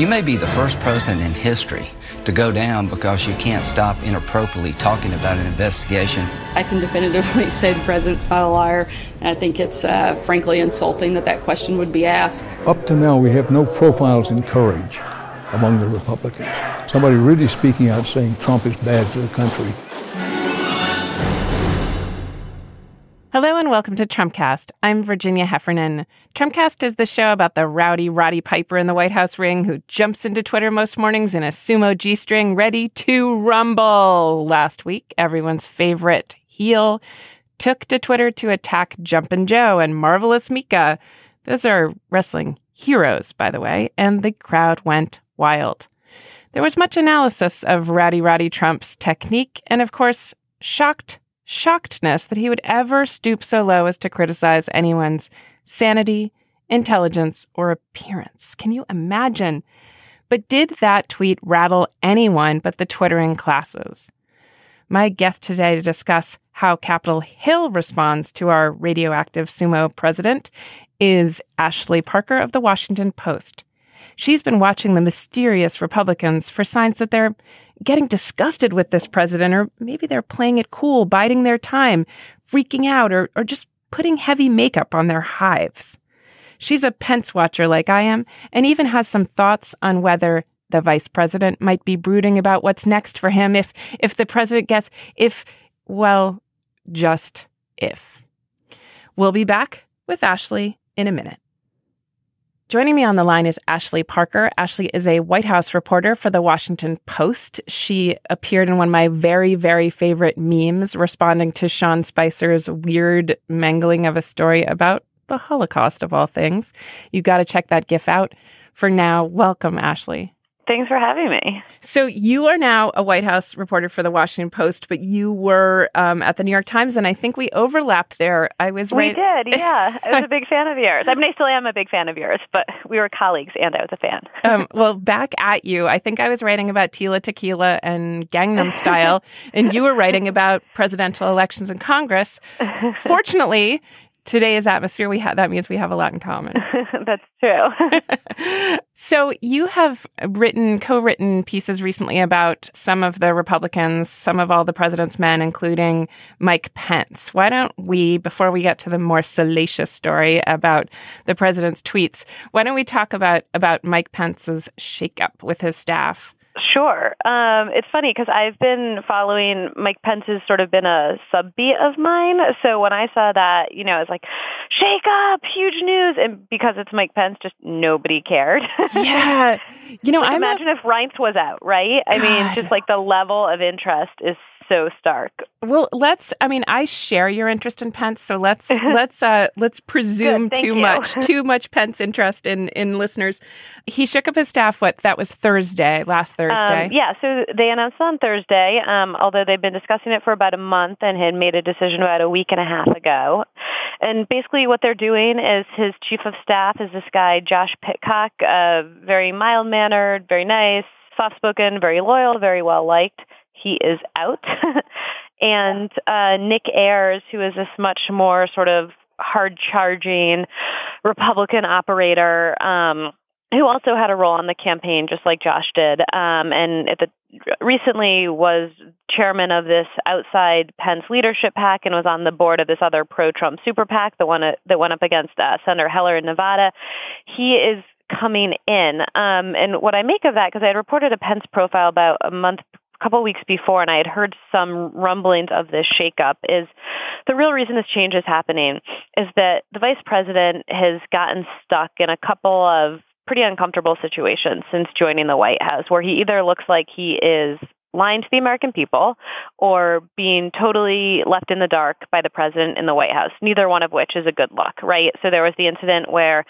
You may be the first president in history to go down because you can't stop inappropriately talking about an investigation. I can definitively say the president's not a liar. And I think it's uh, frankly insulting that that question would be asked. Up to now, we have no profiles in courage among the Republicans. Somebody really speaking out saying Trump is bad for the country. Hello and welcome to Trumpcast. I'm Virginia Heffernan. Trumpcast is the show about the rowdy Roddy Piper in the White House ring who jumps into Twitter most mornings in a sumo G string ready to rumble. Last week, everyone's favorite heel took to Twitter to attack Jumpin' Joe and Marvelous Mika. Those are wrestling heroes, by the way, and the crowd went wild. There was much analysis of Rowdy Roddy Trump's technique and, of course, shocked shockedness that he would ever stoop so low as to criticize anyone's sanity, intelligence, or appearance. Can you imagine? But did that tweet rattle anyone but the Twittering classes? My guest today to discuss how Capitol Hill responds to our radioactive sumo president is Ashley Parker of the Washington Post. She's been watching the mysterious Republicans for signs that they're getting disgusted with this president, or maybe they're playing it cool, biding their time, freaking out, or, or just putting heavy makeup on their hives. She's a Pence watcher like I am, and even has some thoughts on whether the vice president might be brooding about what's next for him if if the president gets if well just if. We'll be back with Ashley in a minute. Joining me on the line is Ashley Parker. Ashley is a White House reporter for the Washington Post. She appeared in one of my very, very favorite memes responding to Sean Spicer's weird mangling of a story about the Holocaust, of all things. You got to check that GIF out. For now, welcome, Ashley. Thanks for having me. So, you are now a White House reporter for the Washington Post, but you were um, at the New York Times, and I think we overlapped there. I was right. We did, yeah. I was a big fan of yours. I mean, I still am a big fan of yours, but we were colleagues, and I was a fan. um, well, back at you, I think I was writing about Tila Tequila and Gangnam Style, and you were writing about presidential elections and Congress. Fortunately, today's atmosphere, we have that means we have a lot in common. That's true. so you have written, co-written pieces recently about some of the Republicans, some of all the president's men, including Mike Pence. Why don't we, before we get to the more salacious story about the president's tweets, why don't we talk about about Mike Pence's shakeup with his staff? Sure. Um, it's funny because I've been following Mike Pence has sort of been a subbeat of mine. So when I saw that, you know, I was like, shake up, huge news. And because it's Mike Pence, just nobody cared. yeah. You know, like, imagine a... if Reince was out, right? God. I mean, just like the level of interest is so stark. Well, let's. I mean, I share your interest in Pence, so let's let's uh, let's presume Good, too you. much too much Pence interest in in listeners. He shook up his staff. What that was Thursday, last Thursday. Um, yeah, so they announced on Thursday. Um, although they've been discussing it for about a month and had made a decision about a week and a half ago. And basically, what they're doing is his chief of staff is this guy Josh Pitcock, uh, very mild mannered, very nice, soft spoken, very loyal, very well liked he is out. and uh, Nick Ayers, who is this much more sort of hard charging Republican operator, um, who also had a role on the campaign, just like Josh did, um, and at the recently was chairman of this outside Pence leadership PAC and was on the board of this other pro-Trump super PAC, the one that went up against uh, Senator Heller in Nevada. He is coming in, um, and what I make of that because I had reported a Pence profile about a month couple weeks before and I had heard some rumblings of this shakeup is the real reason this change is happening is that the vice president has gotten stuck in a couple of pretty uncomfortable situations since joining the White House where he either looks like he is lying to the American people or being totally left in the dark by the president in the White House, neither one of which is a good look, right? So there was the incident where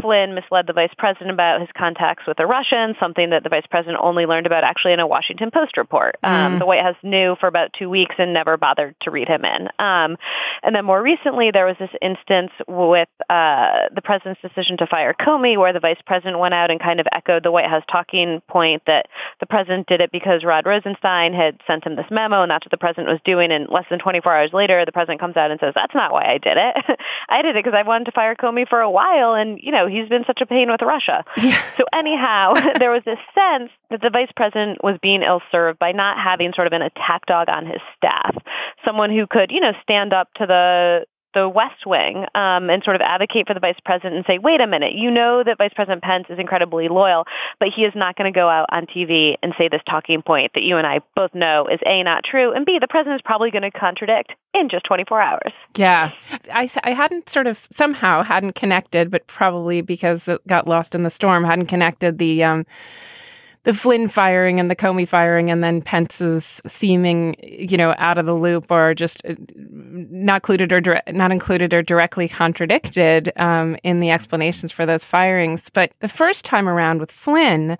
Flynn misled the vice president about his contacts with the Russians, something that the vice president only learned about actually in a Washington Post report. Um, mm. Um, the White House knew for about two weeks and never bothered to read him in. Um, and then more recently, there was this instance with uh, the president's decision to fire Comey, where the vice president went out and kind of echoed the White House talking point that the president did it because Rod Rosen Rosenstein had sent him this memo, and that's what the president was doing. And less than 24 hours later, the president comes out and says, "That's not why I did it. I did it because I wanted to fire Comey for a while, and you know he's been such a pain with Russia." Yeah. So anyhow, there was this sense that the vice president was being ill-served by not having sort of an attack dog on his staff, someone who could, you know, stand up to the the West Wing um, and sort of advocate for the vice president and say, wait a minute, you know that Vice President Pence is incredibly loyal, but he is not going to go out on TV and say this talking point that you and I both know is A, not true, and B, the president is probably going to contradict in just 24 hours. Yeah. I, I hadn't sort of somehow hadn't connected, but probably because it got lost in the storm, hadn't connected the. Um, the Flynn firing and the Comey firing, and then Pence's seeming, you know, out of the loop or just uh, not included or dire- not included or directly contradicted um, in the explanations for those firings. But the first time around with Flynn,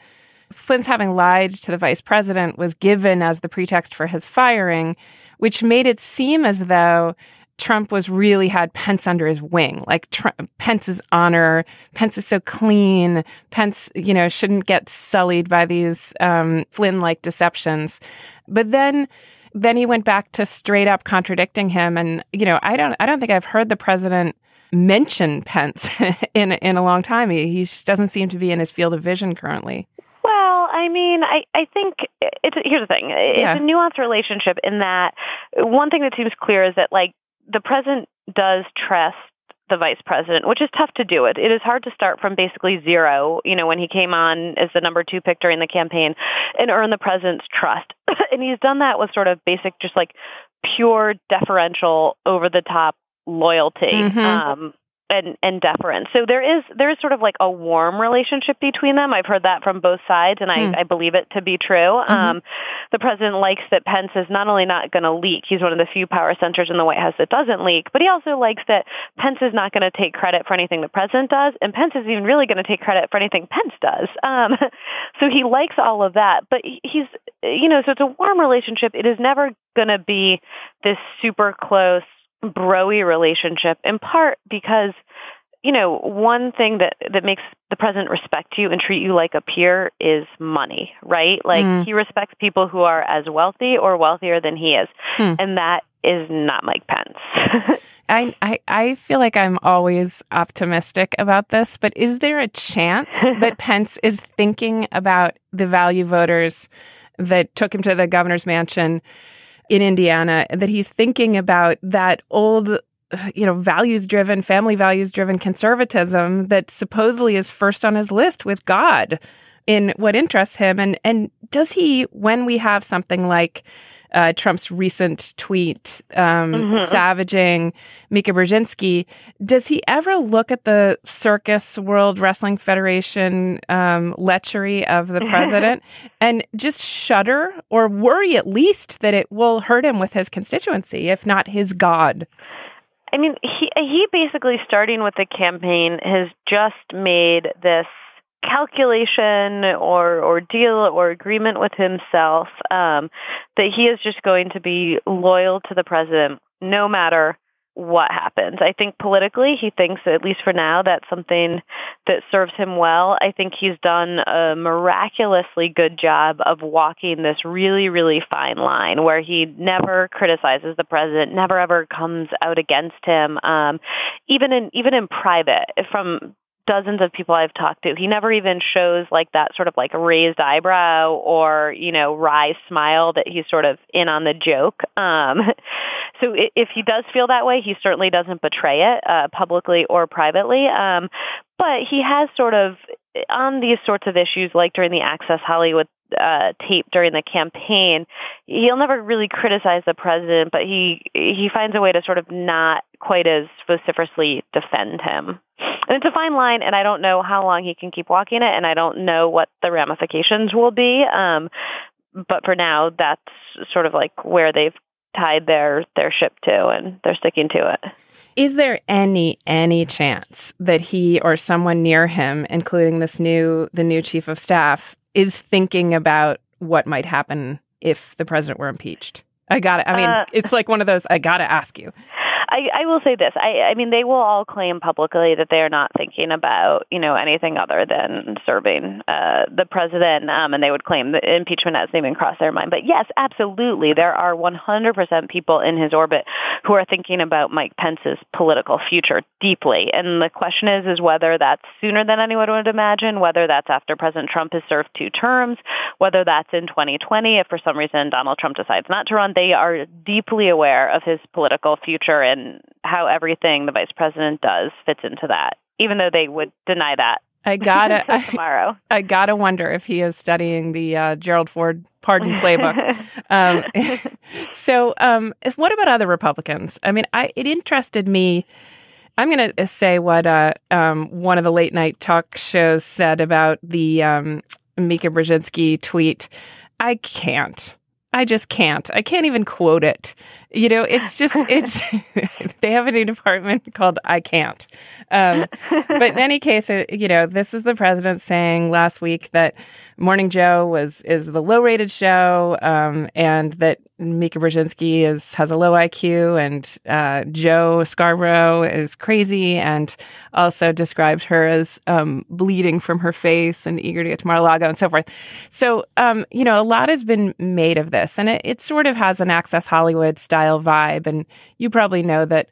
Flynn's having lied to the vice president was given as the pretext for his firing, which made it seem as though Trump was really had Pence under his wing. Like Trump, Pence's honor, Pence is so clean. Pence, you know, shouldn't get sullied by these um, Flynn-like deceptions. But then, then he went back to straight up contradicting him. And you know, I don't, I don't think I've heard the president mention Pence in in a long time. He, he just doesn't seem to be in his field of vision currently. Well, I mean, I, I think it's here's the thing. It's yeah. a nuanced relationship in that one thing that seems clear is that like the president does trust the vice president, which is tough to do. It it is hard to start from basically zero. You know, when he came on as the number two pick during the campaign, and earn the president's trust, and he's done that with sort of basic, just like pure deferential, over the top loyalty. Mm-hmm. Um, and, and deference. So there is there is sort of like a warm relationship between them. I've heard that from both sides, and I, mm. I believe it to be true. Mm-hmm. Um, the president likes that Pence is not only not going to leak; he's one of the few power centers in the White House that doesn't leak. But he also likes that Pence is not going to take credit for anything the president does, and Pence is even really going to take credit for anything Pence does. Um, so he likes all of that. But he's you know, so it's a warm relationship. It is never going to be this super close broy relationship in part because you know one thing that that makes the president respect you and treat you like a peer is money right like mm. he respects people who are as wealthy or wealthier than he is hmm. and that is not mike pence I, I, I feel like I'm always optimistic about this, but is there a chance that Pence is thinking about the value voters that took him to the governor's mansion in Indiana that he's thinking about that old you know values driven family values driven conservatism that supposedly is first on his list with God in what interests him. And and does he when we have something like uh, Trump's recent tweet um, mm-hmm. savaging Mika Brzezinski. Does he ever look at the Circus World Wrestling Federation um, lechery of the president and just shudder or worry at least that it will hurt him with his constituency, if not his God? I mean, he he basically starting with the campaign has just made this calculation or or deal or agreement with himself um, that he is just going to be loyal to the president no matter what happens. I think politically he thinks at least for now that's something that serves him well. I think he's done a miraculously good job of walking this really really fine line where he never criticizes the president, never ever comes out against him um even in even in private from dozens of people I've talked to. He never even shows like that sort of like raised eyebrow or, you know, wry smile that he's sort of in on the joke. Um, so if he does feel that way, he certainly doesn't betray it uh, publicly or privately. Um, but he has sort of on these sorts of issues, like during the Access Hollywood uh, tape during the campaign, he'll never really criticize the president, but he he finds a way to sort of not quite as vociferously defend him. And it's a fine line, and I don't know how long he can keep walking it, and I don't know what the ramifications will be. Um, but for now, that's sort of like where they've tied their their ship to, and they're sticking to it. Is there any any chance that he or someone near him, including this new the new chief of staff, is thinking about what might happen if the president were impeached? I got it. I mean, uh, it's like one of those I got to ask you. I, I will say this. I, I mean, they will all claim publicly that they are not thinking about, you know, anything other than serving uh, the president, um, and they would claim that impeachment hasn't even crossed their mind. But yes, absolutely, there are 100% people in his orbit who are thinking about Mike Pence's political future deeply. And the question is, is whether that's sooner than anyone would imagine, whether that's after President Trump has served two terms, whether that's in 2020 if for some reason Donald Trump decides not to run. They are deeply aware of his political future and how everything the vice president does fits into that, even though they would deny that. I gotta tomorrow. I, I, gotta wonder if he is studying the uh, Gerald Ford pardon playbook. um, so, um, what about other Republicans? I mean, I, it interested me. I'm going to say what uh, um, one of the late night talk shows said about the um, Mika Brzezinski tweet. I can't. I just can't. I can't even quote it. You know, it's just it's. they have a new department called I can't. Um, but in any case, uh, you know, this is the president saying last week that Morning Joe was is the low rated show, um, and that Mika Brzezinski is has a low IQ, and uh, Joe Scarborough is crazy, and also described her as um, bleeding from her face and eager to get to Mar-a-Lago and so forth. So, um, you know, a lot has been made of this, and it, it sort of has an Access Hollywood style vibe, and you probably know that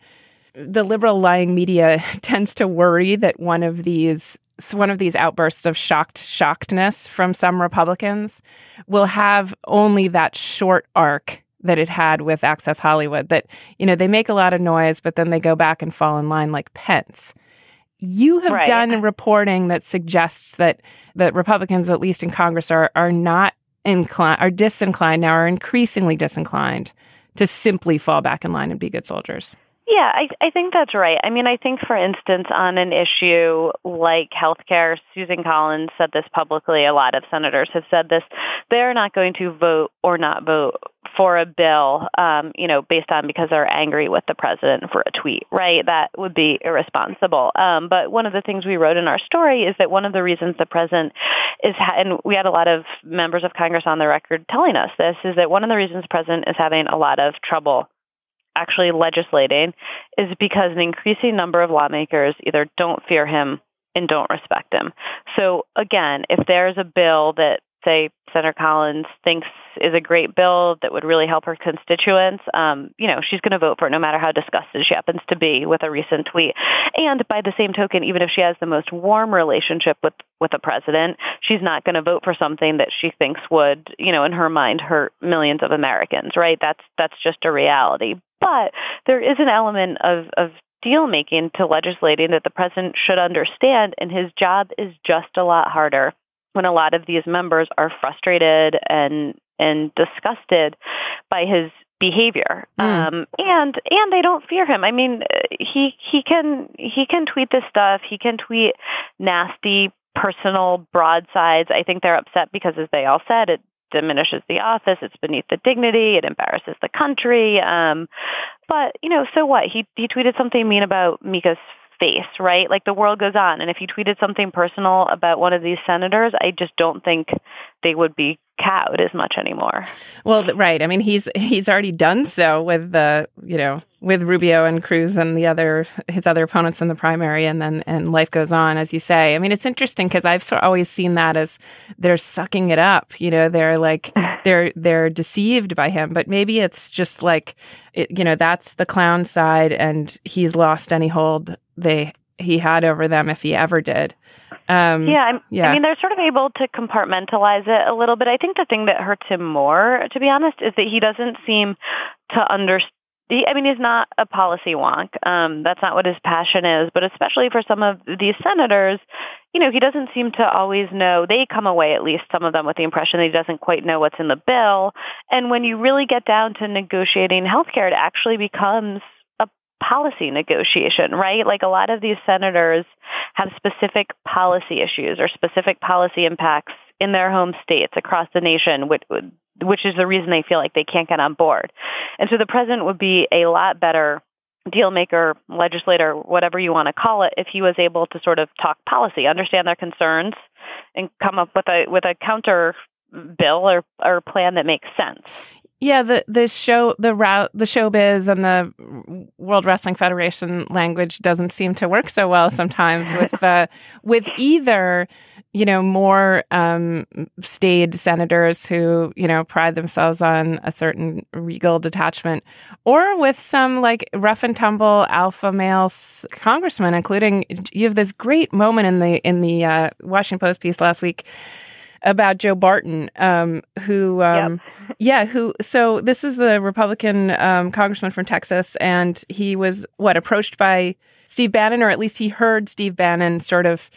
the liberal lying media tends to worry that one of these one of these outbursts of shocked shockedness from some Republicans will have only that short arc that it had with Access Hollywood. That you know they make a lot of noise, but then they go back and fall in line like Pence. You have right. done reporting that suggests that that Republicans, at least in Congress, are are not inclined, are disinclined now, are increasingly disinclined to simply fall back in line and be good soldiers. Yeah, I, I think that's right. I mean, I think, for instance, on an issue like healthcare, Susan Collins said this publicly. A lot of senators have said this. They're not going to vote or not vote for a bill, um, you know, based on because they're angry with the president for a tweet, right? That would be irresponsible. Um, but one of the things we wrote in our story is that one of the reasons the president is, ha- and we had a lot of members of Congress on the record telling us this, is that one of the reasons the president is having a lot of trouble actually legislating is because an increasing number of lawmakers either don't fear him and don't respect him. So again, if there's a bill that say Senator Collins thinks is a great bill that would really help her constituents, um, you know, she's going to vote for it no matter how disgusted she happens to be with a recent tweet. And by the same token, even if she has the most warm relationship with with the president, she's not going to vote for something that she thinks would, you know, in her mind hurt millions of Americans, right? That's that's just a reality. But there is an element of, of deal making to legislating that the president should understand, and his job is just a lot harder when a lot of these members are frustrated and and disgusted by his behavior. Mm. um and and they don't fear him. I mean he he can he can tweet this stuff. He can tweet nasty personal broadsides. I think they're upset because as they all said it diminishes the office. It's beneath the dignity. It embarrasses the country. Um, but you know, so what? He he tweeted something mean about Mika's face, right? Like the world goes on. And if you tweeted something personal about one of these senators, I just don't think they would be cowed as much anymore. Well, right. I mean, he's he's already done so with the you know with Rubio and Cruz and the other his other opponents in the primary, and then and life goes on, as you say. I mean, it's interesting because I've always seen that as they're sucking it up. You know, they're like they're they're deceived by him, but maybe it's just like it, you know that's the clown side, and he's lost any hold they he had over them if he ever did. Um, yeah, I'm, yeah, I mean, they're sort of able to compartmentalize it a little bit. I think the thing that hurts him more, to be honest, is that he doesn't seem to understand. I mean, he's not a policy wonk. Um, that's not what his passion is. But especially for some of these senators, you know, he doesn't seem to always know. They come away, at least some of them, with the impression that he doesn't quite know what's in the bill. And when you really get down to negotiating health care, it actually becomes policy negotiation, right? Like a lot of these senators have specific policy issues or specific policy impacts in their home states across the nation, which, which is the reason they feel like they can't get on board. And so the president would be a lot better deal maker, legislator, whatever you want to call it, if he was able to sort of talk policy, understand their concerns, and come up with a with a counter bill or, or plan that makes sense. Yeah, the the show the route the showbiz and the World Wrestling Federation language doesn't seem to work so well sometimes with uh, with either you know more um, staid senators who you know pride themselves on a certain regal detachment, or with some like rough and tumble alpha male congressmen, including you have this great moment in the in the uh, Washington Post piece last week about Joe Barton, um, who, um, yep. yeah, who. So this is the Republican um, congressman from Texas, and he was what approached by Steve Bannon, or at least he heard Steve Bannon sort of,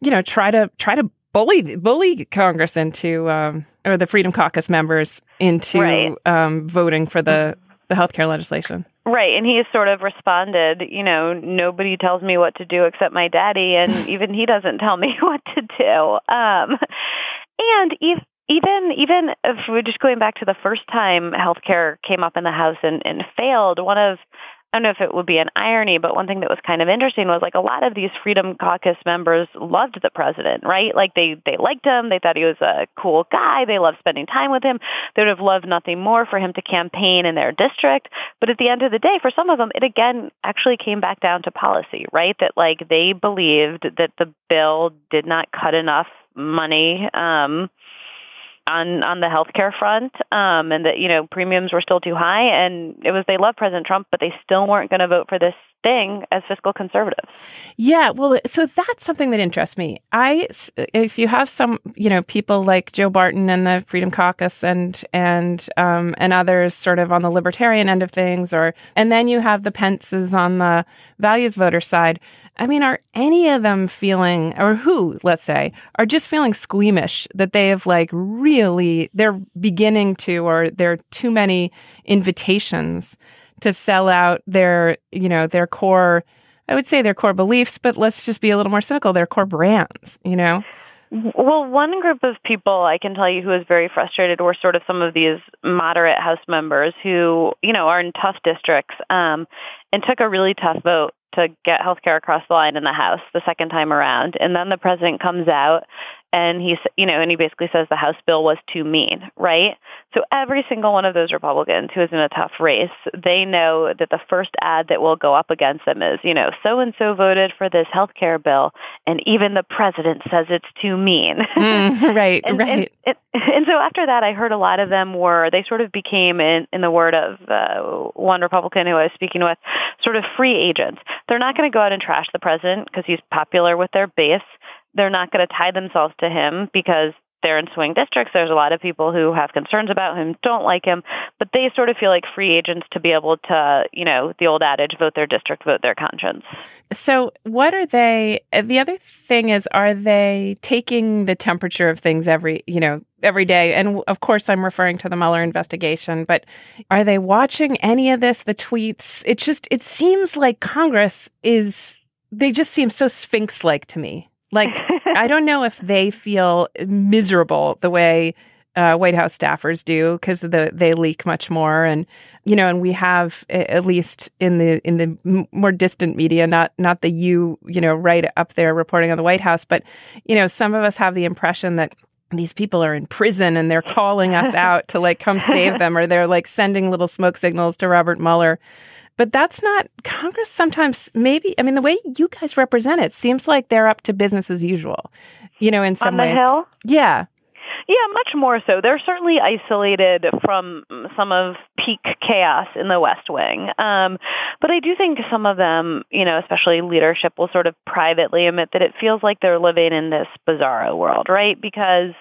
you know, try to try to bully bully Congress into, um, or the Freedom Caucus members into right. Um, voting for the the healthcare legislation. Right, and he has sort of responded, you know, nobody tells me what to do except my daddy, and even he doesn't tell me what to do. Um, and if even even if we're just going back to the first time healthcare came up in the House and, and failed, one of I don't know if it would be an irony, but one thing that was kind of interesting was like a lot of these Freedom Caucus members loved the president, right? Like they they liked him, they thought he was a cool guy, they loved spending time with him. They would have loved nothing more for him to campaign in their district. But at the end of the day, for some of them, it again actually came back down to policy, right? That like they believed that the bill did not cut enough money um on on the healthcare front, um, and that you know premiums were still too high, and it was they love President Trump, but they still weren't going to vote for this thing as fiscal conservatives. Yeah, well, so that's something that interests me. I, if you have some, you know, people like Joe Barton and the Freedom Caucus and and um, and others sort of on the libertarian end of things, or and then you have the Pences on the values voter side. I mean, are any of them feeling, or who, let's say, are just feeling squeamish that they have like really, they're beginning to, or there are too many invitations to sell out their, you know, their core, I would say their core beliefs, but let's just be a little more cynical, their core brands, you know? Well, one group of people I can tell you who is very frustrated were sort of some of these moderate House members who, you know, are in tough districts um, and took a really tough vote to get health care across the line in the House the second time around. And then the president comes out and he you know, and he basically says the House bill was too mean, right? So every single one of those Republicans who is in a tough race, they know that the first ad that will go up against them is, you know, so and so voted for this health care bill, and even the president says it's too mean. Mm, right, and, right. And, and, and, so after that, I heard a lot of them were they sort of became, in, in the word of uh, one Republican who I was speaking with, sort of free agents. They're not going to go out and trash the president because he's popular with their base they're not going to tie themselves to him because they're in swing districts. There's a lot of people who have concerns about him, don't like him, but they sort of feel like free agents to be able to, you know, the old adage, vote their district, vote their conscience. So, what are they? The other thing is, are they taking the temperature of things every, you know, every day? And of course, I'm referring to the Mueller investigation, but are they watching any of this, the tweets? It just, it seems like Congress is, they just seem so sphinx like to me. Like, I don't know if they feel miserable the way uh, White House staffers do because the they leak much more, and you know, and we have at least in the in the more distant media, not not the you you know right up there reporting on the White House, but you know, some of us have the impression that these people are in prison and they're calling us out to like come save them, or they're like sending little smoke signals to Robert Mueller. But that's not Congress sometimes maybe I mean the way you guys represent it seems like they're up to business as usual. You know, in some On the ways. Hill? Yeah. Yeah, much more so. They're certainly isolated from some of peak chaos in the West Wing. Um, but I do think some of them, you know, especially leadership, will sort of privately admit that it feels like they're living in this bizarro world, right? Because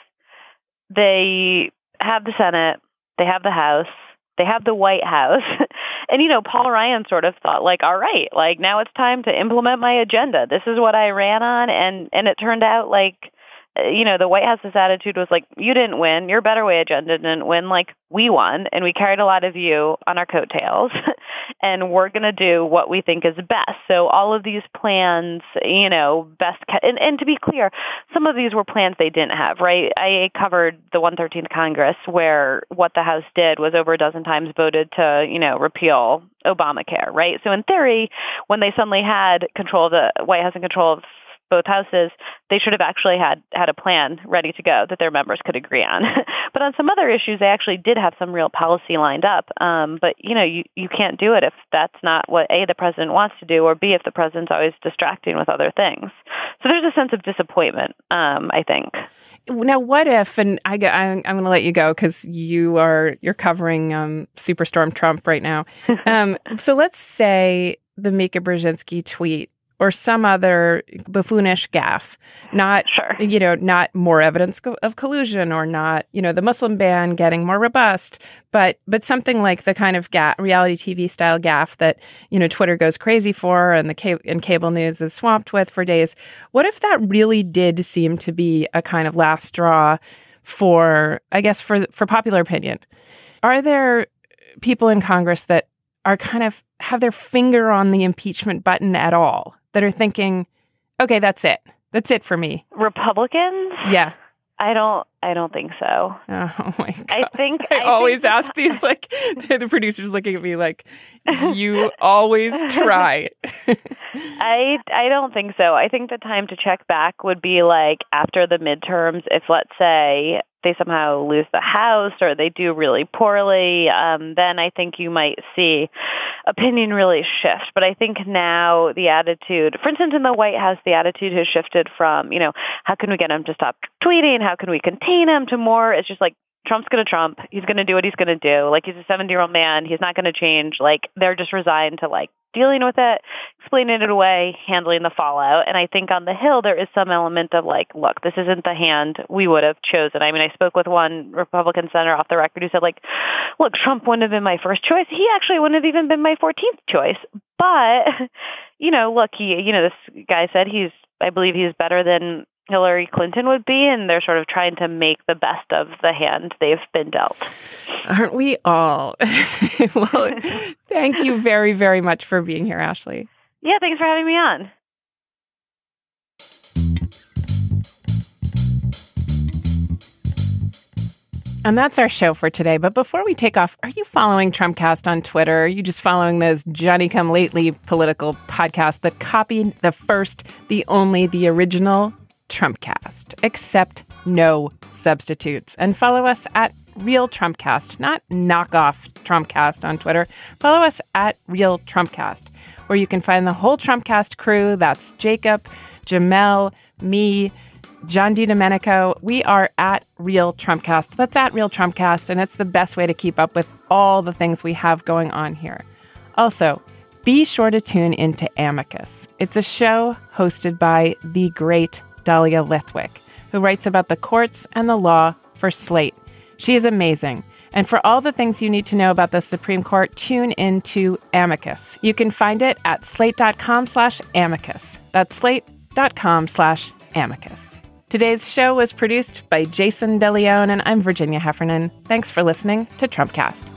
they have the Senate, they have the House, they have the White House. and, you know, Paul Ryan sort of thought like, all right, like now it's time to implement my agenda. This is what I ran on. And, and it turned out like, you know, the White House's attitude was like, you didn't win. Your Better Way agenda didn't win. Like, we won, and we carried a lot of you on our coattails, and we're going to do what we think is best. So all of these plans, you know, best, and, and to be clear, some of these were plans they didn't have, right? I covered the 113th Congress where what the House did was over a dozen times voted to, you know, repeal Obamacare, right? So in theory, when they suddenly had control of the White House and control of both houses, they should have actually had had a plan ready to go that their members could agree on. but on some other issues, they actually did have some real policy lined up. Um, but you know, you you can't do it if that's not what a the president wants to do, or b if the president's always distracting with other things. So there's a sense of disappointment, um, I think. Now, what if? And I, I'm, I'm going to let you go because you are you're covering um, Superstorm Trump right now. um, so let's say the Mika Brzezinski tweet or some other buffoonish gaffe, not sure. you know, not more evidence of collusion or not, you know, the Muslim ban getting more robust, but but something like the kind of ga- reality TV style gaffe that you know Twitter goes crazy for and the ca- and cable news is swamped with for days. What if that really did seem to be a kind of last straw for, I guess, for for popular opinion? Are there people in Congress that are kind of have their finger on the impeachment button at all? That are thinking, okay, that's it. That's it for me. Republicans? Yeah. I don't. I don't think so. Oh my god! I think I, I always think ask these like the producers looking at me like, you always try. I I don't think so. I think the time to check back would be like after the midterms. If let's say they somehow lose the House or they do really poorly, um, then I think you might see opinion really shift. But I think now the attitude, for instance, in the White House, the attitude has shifted from, you know, how can we get him to stop tweeting? How can we contain him to more? It's just like, Trump's going to Trump. He's going to do what he's going to do. Like he's a 70 year old man. He's not going to change. Like they're just resigned to like dealing with it, explaining it away, handling the fallout. And I think on the Hill, there is some element of like, look, this isn't the hand we would have chosen. I mean, I spoke with one Republican senator off the record who said like, look, Trump wouldn't have been my first choice. He actually wouldn't have even been my 14th choice. But, you know, look, he, you know, this guy said he's, I believe he's better than Hillary Clinton would be, and they're sort of trying to make the best of the hand they've been dealt. Aren't we all? well, thank you very, very much for being here, Ashley. Yeah, thanks for having me on. And that's our show for today. But before we take off, are you following Trumpcast on Twitter? Are you just following those Johnny come lately political podcasts that copied the first, the only, the original Trumpcast, except no substitutes. And follow us at Real Trumpcast, not knockoff Trumpcast on Twitter. Follow us at Real Trumpcast, where you can find the whole Trumpcast crew. That's Jacob, Jamelle, me, John DiDomenico. We are at Real Trumpcast. That's at Real Trumpcast, and it's the best way to keep up with all the things we have going on here. Also, be sure to tune into Amicus. It's a show hosted by the great Dahlia Lithwick, who writes about the courts and the law for Slate. She is amazing. And for all the things you need to know about the Supreme Court, tune into Amicus. You can find it at slate.com slash amicus. That's slate.com slash amicus. Today's show was produced by Jason DeLeon, and I'm Virginia Heffernan. Thanks for listening to Trumpcast.